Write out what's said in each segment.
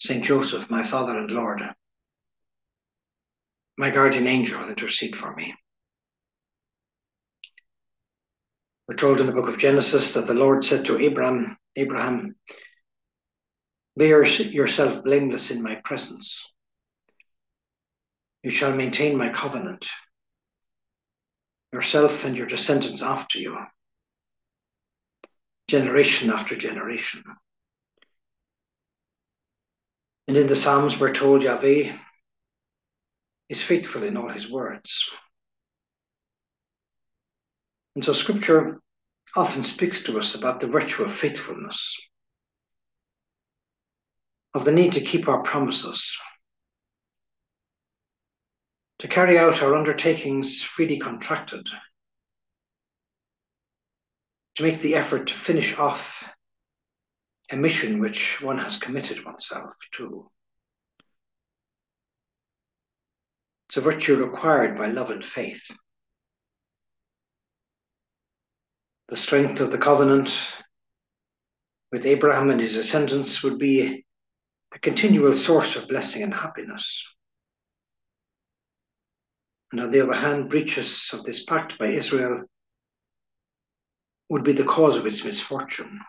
Saint Joseph, my Father and Lord, my guardian angel, intercede for me. We're told in the book of Genesis that the Lord said to Abraham, Abraham, be yourself blameless in my presence. You shall maintain my covenant, yourself and your descendants after you, generation after generation. And in the Psalms, we're told Yahweh is faithful in all his words. And so scripture often speaks to us about the virtue of faithfulness, of the need to keep our promises, to carry out our undertakings freely contracted, to make the effort to finish off a mission which one has committed oneself to. It's a virtue required by love and faith. The strength of the covenant with Abraham and his descendants would be a continual source of blessing and happiness. And on the other hand, breaches of this pact by Israel would be the cause of its misfortune.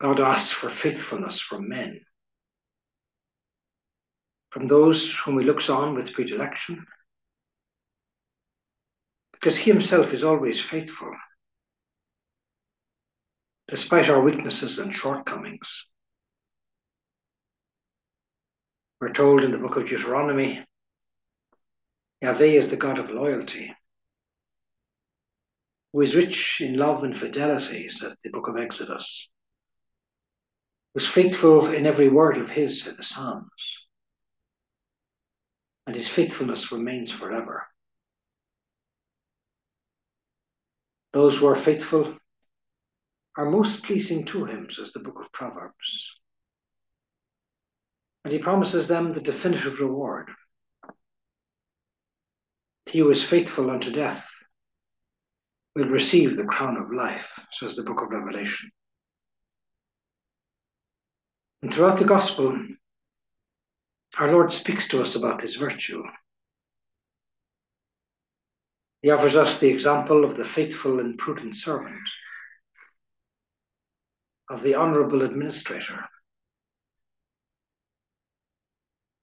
God asks for faithfulness from men, from those whom he looks on with predilection, because he himself is always faithful, despite our weaknesses and shortcomings. We're told in the book of Deuteronomy Yahweh is the God of loyalty, who is rich in love and fidelity, says the book of Exodus was faithful in every word of his in the Psalms, and his faithfulness remains forever. Those who are faithful are most pleasing to him, says the book of Proverbs. And he promises them the definitive reward. He who is faithful unto death will receive the crown of life, says the book of Revelation. And throughout the gospel, our Lord speaks to us about this virtue. He offers us the example of the faithful and prudent servant, of the honorable administrator.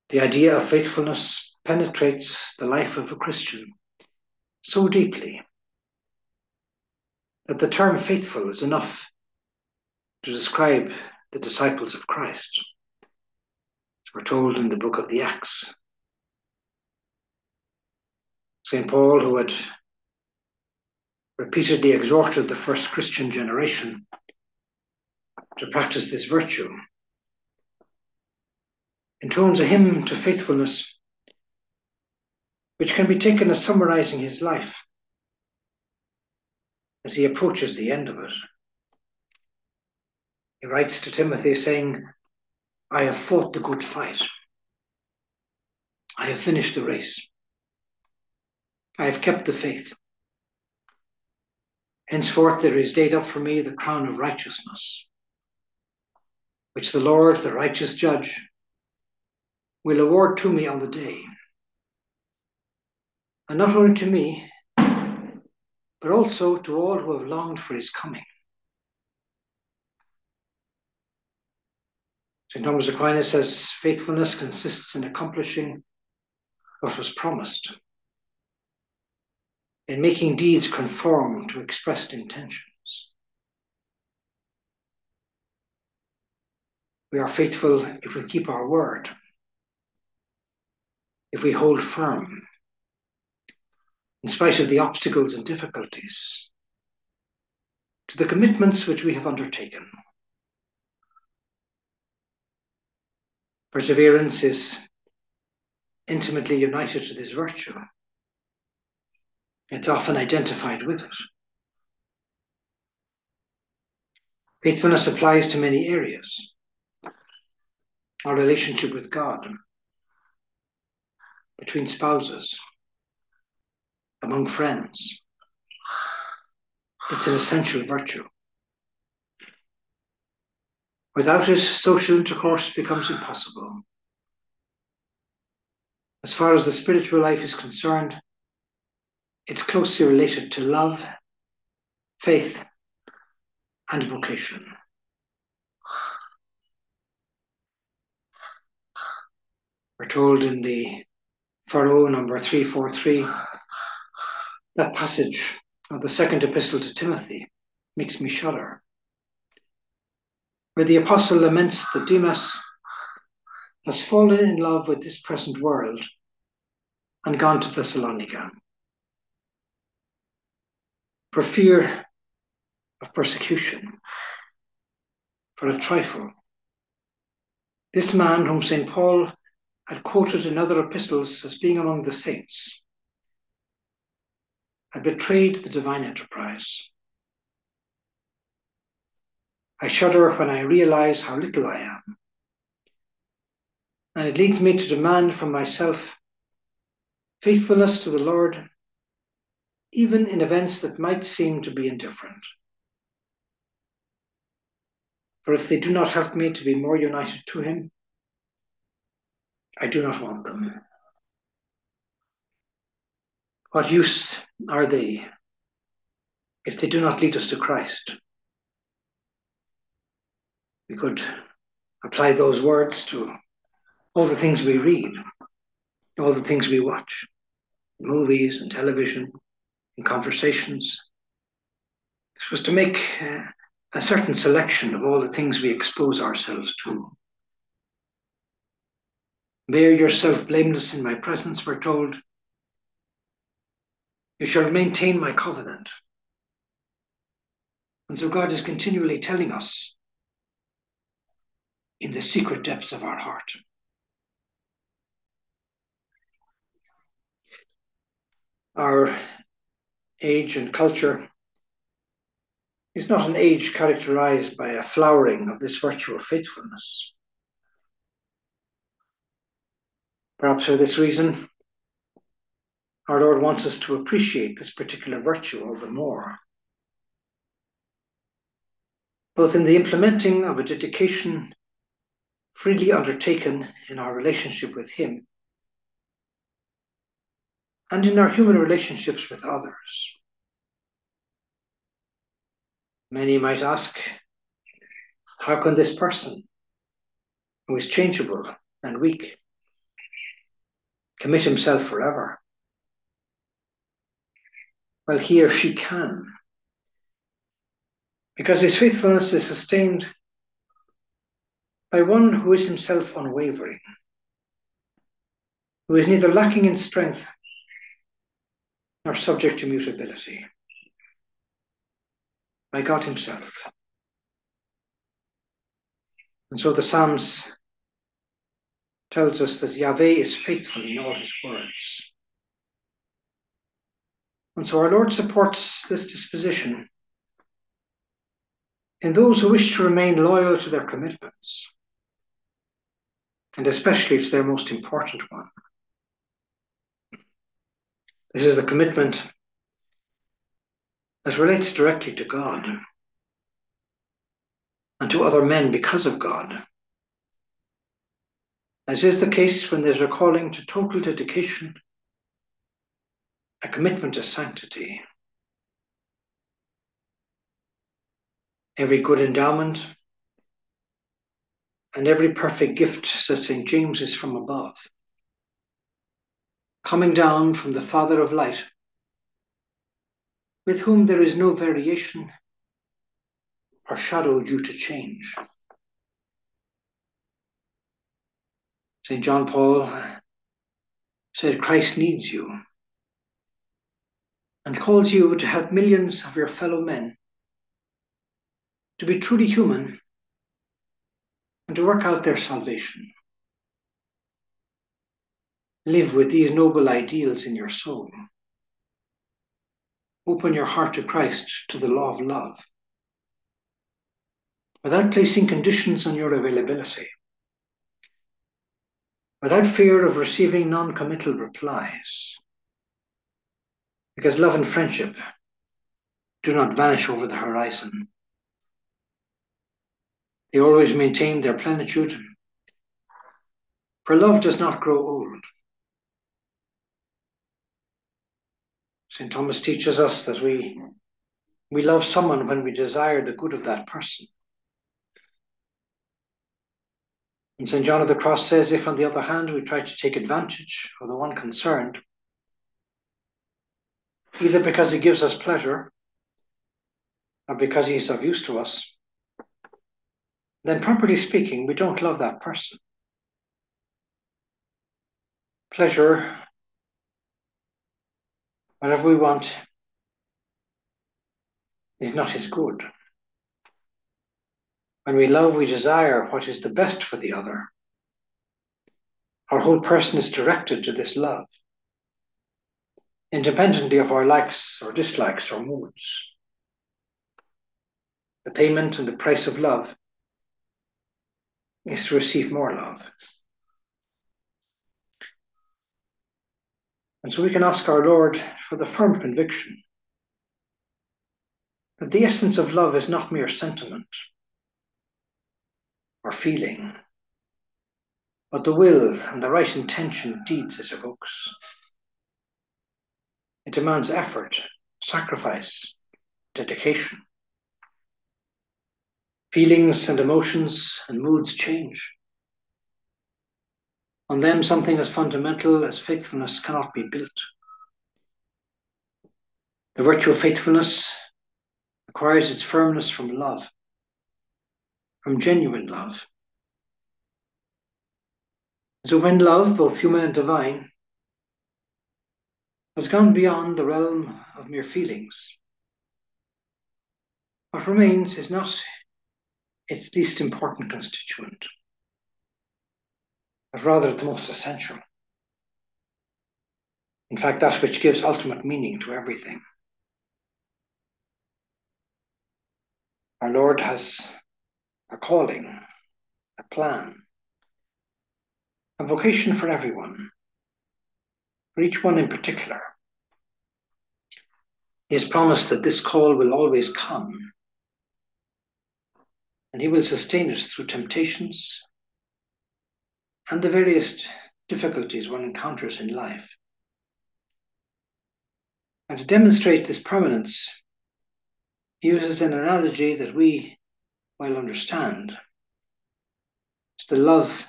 The idea of faithfulness penetrates the life of a Christian so deeply that the term faithful is enough to describe the disciples of Christ. As we're told in the book of the Acts. St. Paul, who had repeatedly exhorted the first Christian generation to practice this virtue, intones a hymn to faithfulness which can be taken as summarizing his life as he approaches the end of it. He writes to Timothy saying, I have fought the good fight. I have finished the race. I have kept the faith. Henceforth there is laid up for me the crown of righteousness, which the Lord, the righteous judge, will award to me on the day. And not only to me, but also to all who have longed for his coming. St. Thomas Aquinas says faithfulness consists in accomplishing what was promised, in making deeds conform to expressed intentions. We are faithful if we keep our word, if we hold firm, in spite of the obstacles and difficulties, to the commitments which we have undertaken. Perseverance is intimately united to this virtue. It's often identified with it. Faithfulness applies to many areas. Our relationship with God, between spouses, among friends. It's an essential virtue. Without it, social intercourse becomes impossible. As far as the spiritual life is concerned, it's closely related to love, faith, and vocation. We're told in the furrow number 343 that passage of the second epistle to Timothy makes me shudder, where the apostle laments that Demas has fallen in love with this present world and gone to Thessalonica for fear of persecution, for a trifle. This man, whom St. Paul had quoted in other epistles as being among the saints, had betrayed the divine enterprise. I shudder when I realize how little I am. And it leads me to demand from myself faithfulness to the Lord, even in events that might seem to be indifferent. For if they do not help me to be more united to Him, I do not want them. What use are they if they do not lead us to Christ? We could apply those words to all the things we read, all the things we watch, movies and television and conversations. This was to make uh, a certain selection of all the things we expose ourselves to. Bear yourself blameless in my presence, we're told. You shall maintain my covenant. And so God is continually telling us in the secret depths of our heart. Our age and culture is not an age characterized by a flowering of this virtue of faithfulness. Perhaps for this reason, our Lord wants us to appreciate this particular virtue all the more. Both in the implementing of a dedication freely undertaken in our relationship with Him and in our human relationships with others. Many might ask, how can this person, who is changeable and weak, commit himself forever? Well, he or she can. Because his faithfulness is sustained by one who is himself unwavering, who is neither lacking in strength nor subject to mutability, by God Himself. And so the Psalms tells us that Yahweh is faithful in all his words. And so our Lord supports this disposition in those who wish to remain loyal to their commitments, and especially to their most important one. This is the commitment that relates directly to God and to other men because of God. As is the case when there's a calling to total dedication a commitment to sanctity. Every good endowment and every perfect gift, says St. James, is from above, coming down from the Father of light, with whom there is no variation or shadow due to change. St. John Paul said, Christ needs you and calls you to help millions of your fellow men to be truly human and to work out their salvation. live with these noble ideals in your soul. Open your heart to Christ, to the law of love, without placing conditions on your availability, without fear of receiving non committal replies. Because love and friendship do not vanish over the horizon. They always maintain their plenitude, for love does not grow old. St. Thomas teaches us that we, we love someone when we desire the good of that person. And St. John of the Cross says, if on the other hand we try to take advantage of the one concerned, either because he gives us pleasure or because he is of use to us, then properly speaking, we don't love that person. Pleasure, whatever we want, is not his good. When we love, we desire what is the best for the other. Our whole person is directed to this love, independently of our likes or dislikes or moods. The payment and the price of love is to receive more love. And so we can ask our Lord for the firm conviction that the essence of love is not mere sentiment or feeling, but the will and the right intention of deeds it evokes. It demands effort, sacrifice, dedication. Feelings and emotions and moods change. On them, something as fundamental as faithfulness cannot be built. The virtue of faithfulness acquires its firmness from love from genuine love. So when love, both human and divine, has gone beyond the realm of mere feelings, what remains is not its least important constituent, but rather the most essential. In fact, that which gives ultimate meaning to everything. Our Lord has a calling, a plan, a vocation for everyone, for each one in particular. He has promised that this call will always come, and He will sustain us through temptations and the various difficulties one encounters in life. And to demonstrate this permanence, he uses an analogy that we well understand. It's the love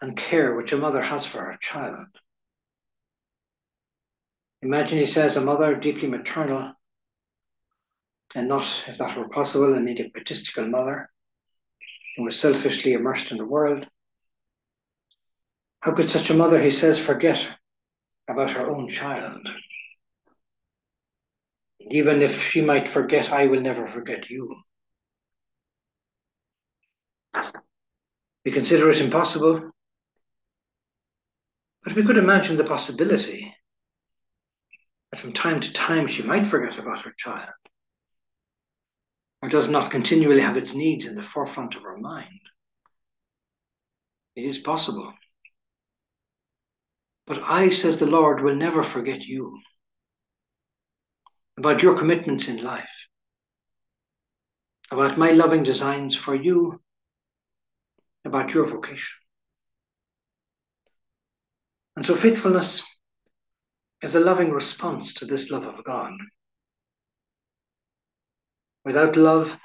and care which a mother has for her child. Imagine, he says, a mother deeply maternal and not, if that were possible, an egotistical mother who was selfishly immersed in the world. How could such a mother, he says, forget about her own child? Even if she might forget, I will never forget you. We consider it impossible, but we could imagine the possibility that from time to time she might forget about her child, or does not continually have its needs in the forefront of our mind. It is possible. But I, says the Lord, will never forget you about your commitments in life, about my loving designs for you about your vocation. And so faithfulness is a loving response to this love of God. Without love,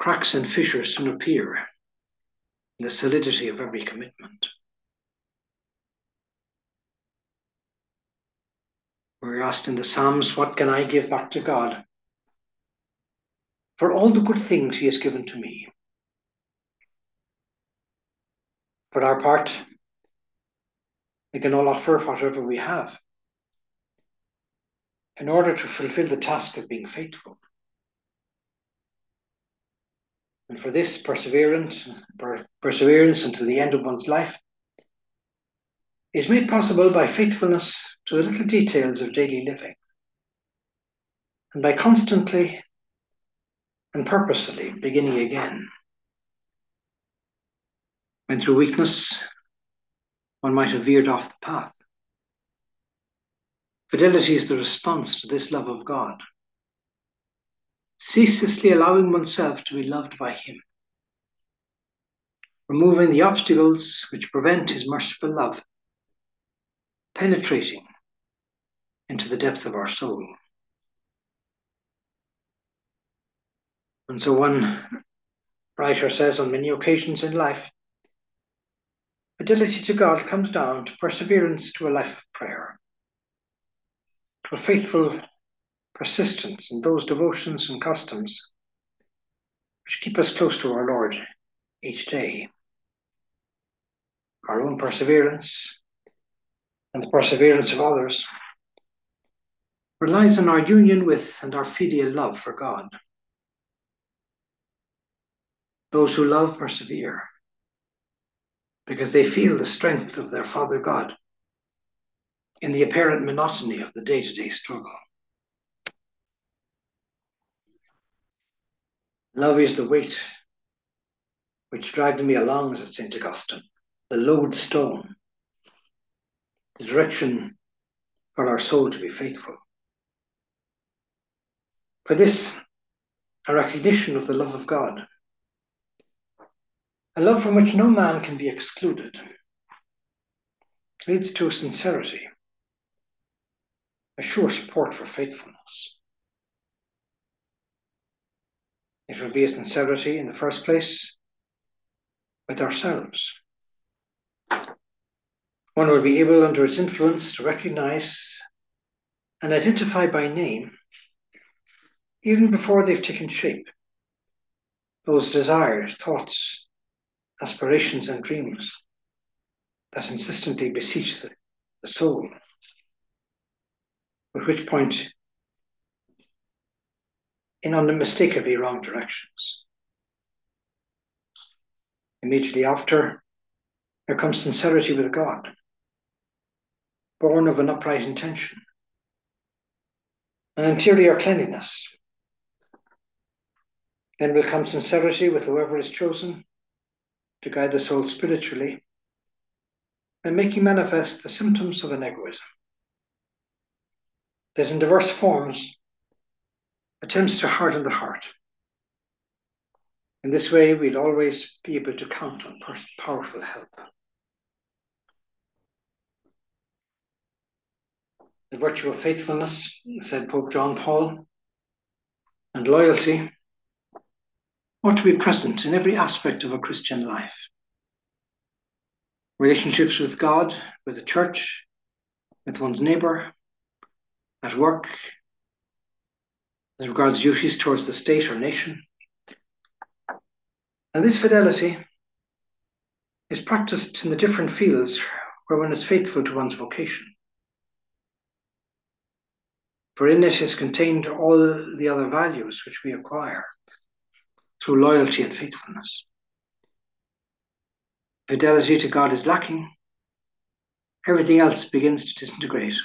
cracks and fissures soon appear in the solidity of every commitment. We're asked in the Psalms, What can I give back to God? For all the good things He has given to me. For our part, we can all offer whatever we have in order to fulfill the task of being faithful. And for this perseverance, per- perseverance until the end of one's life is made possible by faithfulness to the little details of daily living and by constantly and purposefully beginning again. When through weakness one might have veered off the path. Fidelity is the response to this love of God, ceaselessly allowing oneself to be loved by Him, removing the obstacles which prevent His merciful love penetrating into the depth of our soul. And so one writer says on many occasions in life, fidelity to God comes down to perseverance to a life of prayer, to a faithful persistence in those devotions and customs which keep us close to our Lord each day. Our own perseverance and the perseverance of others relies on our union with and our filial love for God. Those who love persevere because they feel the strength of their Father God in the apparent monotony of the day to day struggle. Love is the weight which dragged me along, as St. Augustine, the lodestone the direction for our soul to be faithful. For this, a recognition of the love of God, a love from which no man can be excluded, leads to sincerity, a sure support for faithfulness. It will be a sincerity in the first place with ourselves one will be able, under its influence, to recognize and identify by name, even before they've taken shape, those desires, thoughts, aspirations, and dreams that insistently beseech the, the soul. At which point, in unmistakably wrong directions. Immediately after, there comes sincerity with God born of an upright intention, an interior cleanliness. Then will come sincerity with whoever is chosen to guide the soul spiritually and making manifest the symptoms of an egoism that in diverse forms attempts to harden the heart. In this way, we'll always be able to count on powerful help. the virtue of faithfulness, said Pope John Paul, and loyalty ought to be present in every aspect of a Christian life. Relationships with God, with the church, with one's neighbour, at work, as regards duties towards the state or nation. And this fidelity is practiced in the different fields where one is faithful to one's vocation for in it is contained all the other values which we acquire through loyalty and faithfulness. Fidelity to God is lacking, everything else begins to disintegrate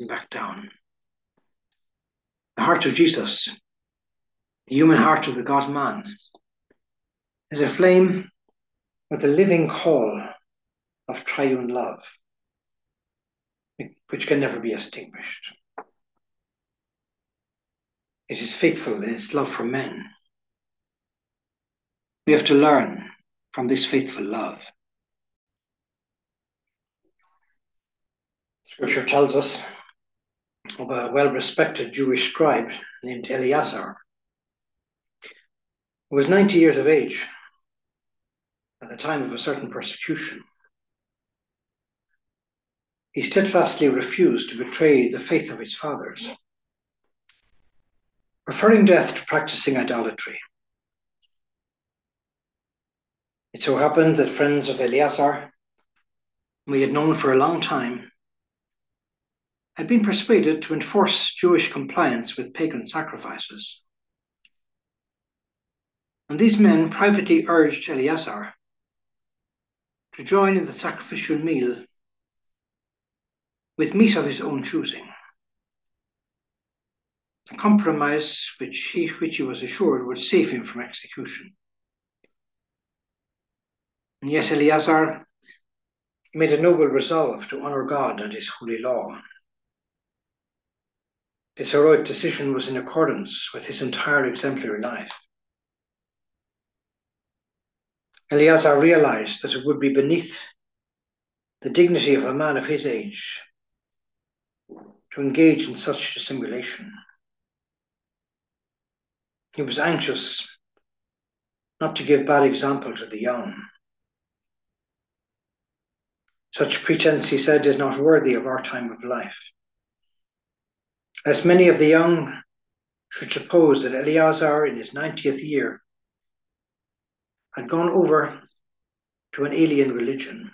and back down. The heart of Jesus, the human heart of the God man, is aflame with the living call of triune love, which can never be extinguished. It is faithful in its love for men. We have to learn from this faithful love. Scripture tells us of a well respected Jewish scribe named Eleazar, who was 90 years of age at the time of a certain persecution. He steadfastly refused to betray the faith of his fathers preferring death to practicing idolatry. It so happened that friends of Eleazar, we had known for a long time, had been persuaded to enforce Jewish compliance with pagan sacrifices. And these men privately urged Eleazar to join in the sacrificial meal with meat of his own choosing. A compromise which he, which he was assured would save him from execution. And yet Eleazar made a noble resolve to honour God and his holy law. His heroic decision was in accordance with his entire exemplary life. Eleazar realized that it would be beneath the dignity of a man of his age to engage in such dissimulation. He was anxious not to give bad example to the young. Such pretense, he said, is not worthy of our time of life. As many of the young should suppose that Eleazar, in his 90th year, had gone over to an alien religion.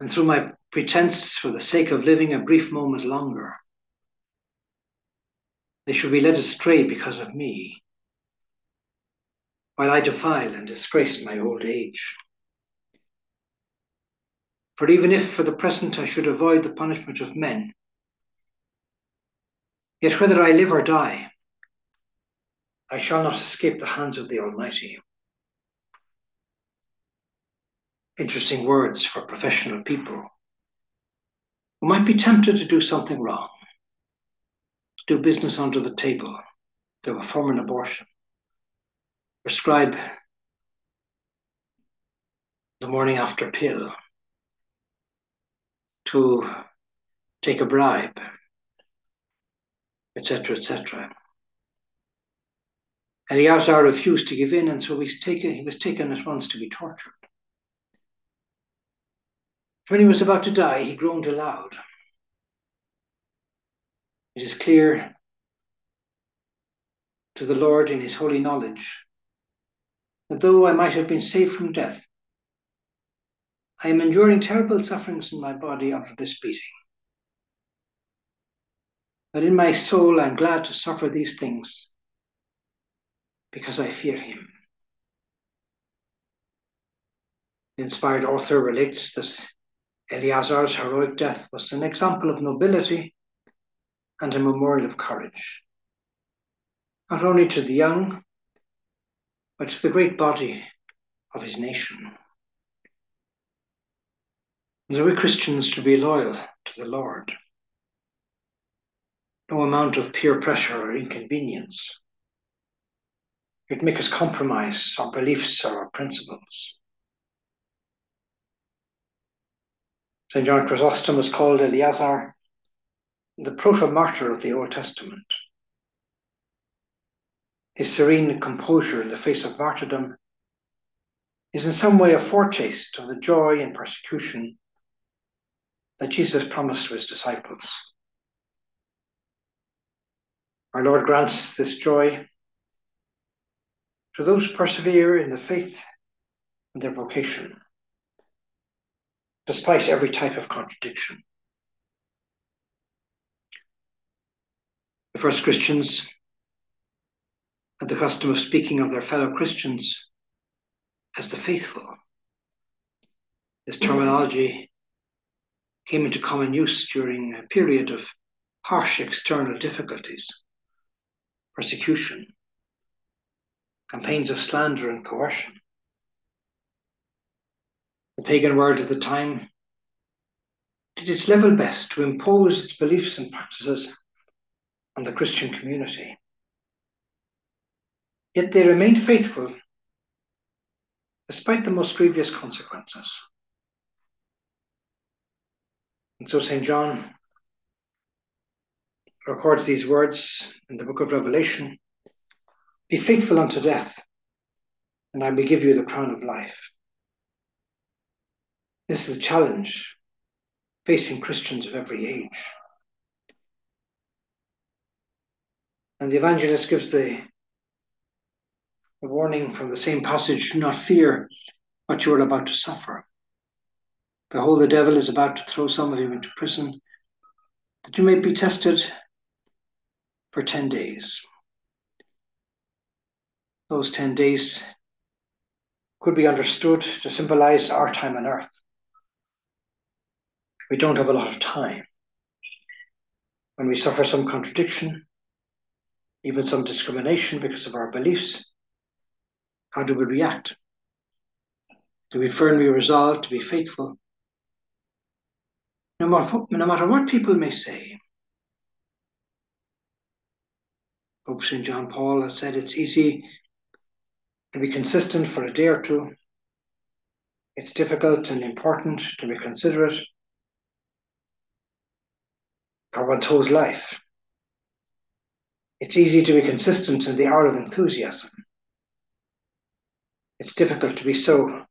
And through my pretense, for the sake of living a brief moment longer, they should be led astray because of me, while I defile and disgrace my old age. For even if for the present I should avoid the punishment of men, yet whether I live or die, I shall not escape the hands of the Almighty. Interesting words for professional people who might be tempted to do something wrong, do business under the table, to perform an abortion, prescribe the morning after pill, to take a bribe, etc., etc. And the Eleazar refused to give in, and so he's taken, he was taken at once to be tortured. When he was about to die, he groaned aloud. It is clear to the Lord in his holy knowledge that though I might have been saved from death, I am enduring terrible sufferings in my body after this beating. But in my soul, I'm glad to suffer these things because I fear him. The inspired author relates that Eleazar's heroic death was an example of nobility and a memorial of courage, not only to the young, but to the great body of his nation. As we Christians to be loyal to the Lord. No amount of peer pressure or inconvenience would make us compromise our beliefs or our principles. St. John Chrysostom was called Eleazar the proto-martyr of the Old Testament. His serene composure in the face of martyrdom is in some way a foretaste of the joy in persecution that Jesus promised to his disciples. Our Lord grants this joy to those who persevere in the faith and their vocation, despite every type of contradiction. The first Christians had the custom of speaking of their fellow Christians as the faithful. This terminology came into common use during a period of harsh external difficulties, persecution, campaigns of slander and coercion. The pagan world of the time did its level best to impose its beliefs and practices on the Christian community. Yet they remained faithful despite the most grievous consequences. And so St. John records these words in the book of Revelation Be faithful unto death, and I will give you the crown of life. This is the challenge facing Christians of every age. And the evangelist gives the, the warning from the same passage do not fear what you are about to suffer. Behold, the devil is about to throw some of you into prison, that you may be tested for 10 days. Those 10 days could be understood to symbolize our time on earth, we don't have a lot of time. When we suffer some contradiction, even some discrimination because of our beliefs, how do we react? Do we firmly resolve to be faithful? No matter, no matter what people may say, Pope St. John Paul has said it's easy to be consistent for a day or two. It's difficult and important to be considerate for one's whole life. It's easy to be consistent in the hour of enthusiasm. It's difficult to be so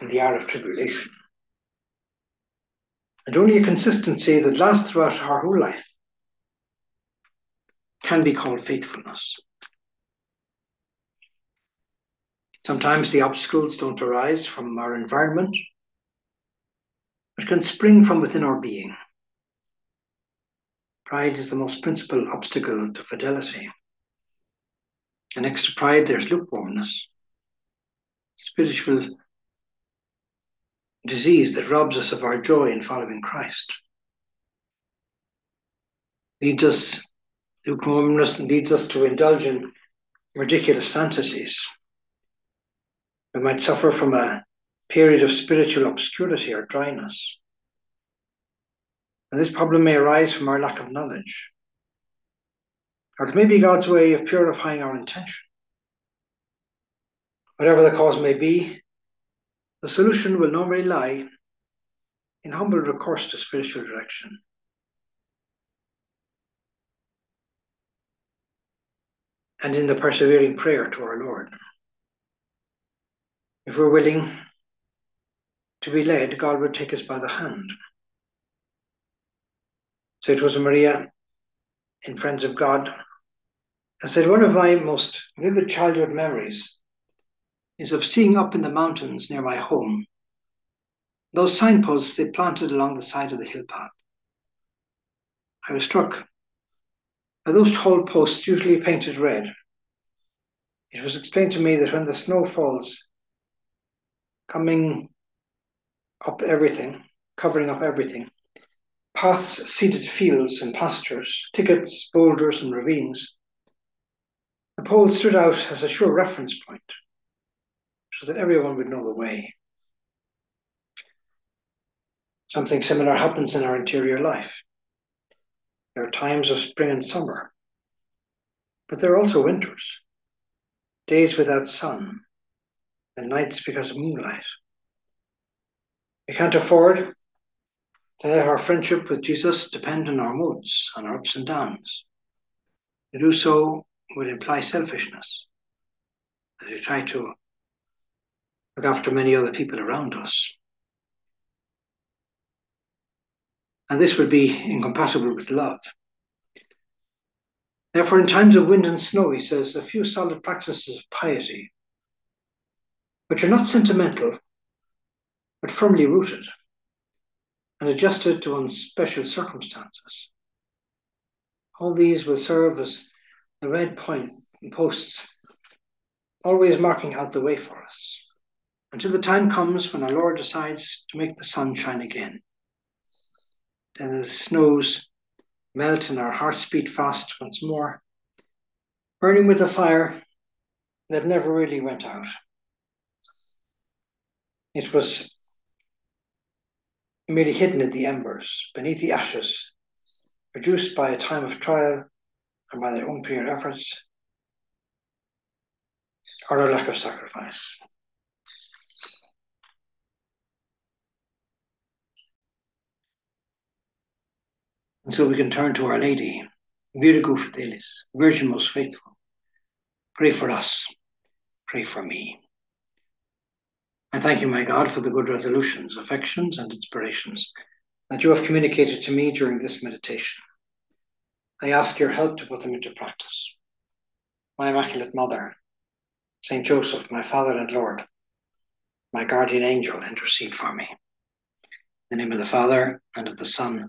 in the hour of tribulation. And only a consistency that lasts throughout our whole life can be called faithfulness. Sometimes the obstacles don't arise from our environment, but can spring from within our being. Pride is the most principal obstacle to fidelity. And next to pride, there's lukewarmness, spiritual disease that robs us of our joy in following Christ. Leads us, lukewarmness leads us to indulge in ridiculous fantasies. We might suffer from a period of spiritual obscurity or dryness. And this problem may arise from our lack of knowledge. Or it may be God's way of purifying our intention. Whatever the cause may be, the solution will normally lie in humble recourse to spiritual direction. And in the persevering prayer to our Lord. If we're willing to be led, God will take us by the hand. So it Josemaria in Friends of God. I said, one of my most vivid childhood memories is of seeing up in the mountains near my home those signposts they planted along the side of the hill path. I was struck by those tall posts usually painted red. It was explained to me that when the snow falls, coming up everything, covering up everything, paths, seeded fields and pastures, thickets, boulders, and ravines, the pole stood out as a sure reference point so that everyone would know the way. Something similar happens in our interior life. There are times of spring and summer, but there are also winters, days without sun, and nights because of moonlight. We can't afford to let our friendship with Jesus depend on our moods, on our ups and downs. To do so would imply selfishness, as we try to look after many other people around us. And this would be incompatible with love. Therefore, in times of wind and snow, he says, a few solid practices of piety, which are not sentimental, but firmly rooted and adjusted to one's special circumstances. All these will serve as the red point posts, always marking out the way for us until the time comes when our Lord decides to make the sun shine again. The snows melt and our hearts beat fast once more, burning with a fire that never really went out. It was merely hidden in the embers, beneath the ashes, produced by a time of trial and by their own pure efforts, or a lack of sacrifice. And so we can turn to Our Lady, Virgo Fidelis, Virgin most faithful. Pray for us. Pray for me. I thank you, my God, for the good resolutions, affections, and inspirations that you have communicated to me during this meditation. I ask your help to put them into practice. My Immaculate Mother, Saint Joseph, my Father and Lord, my guardian angel, intercede for me. In the name of the Father, and of the Son,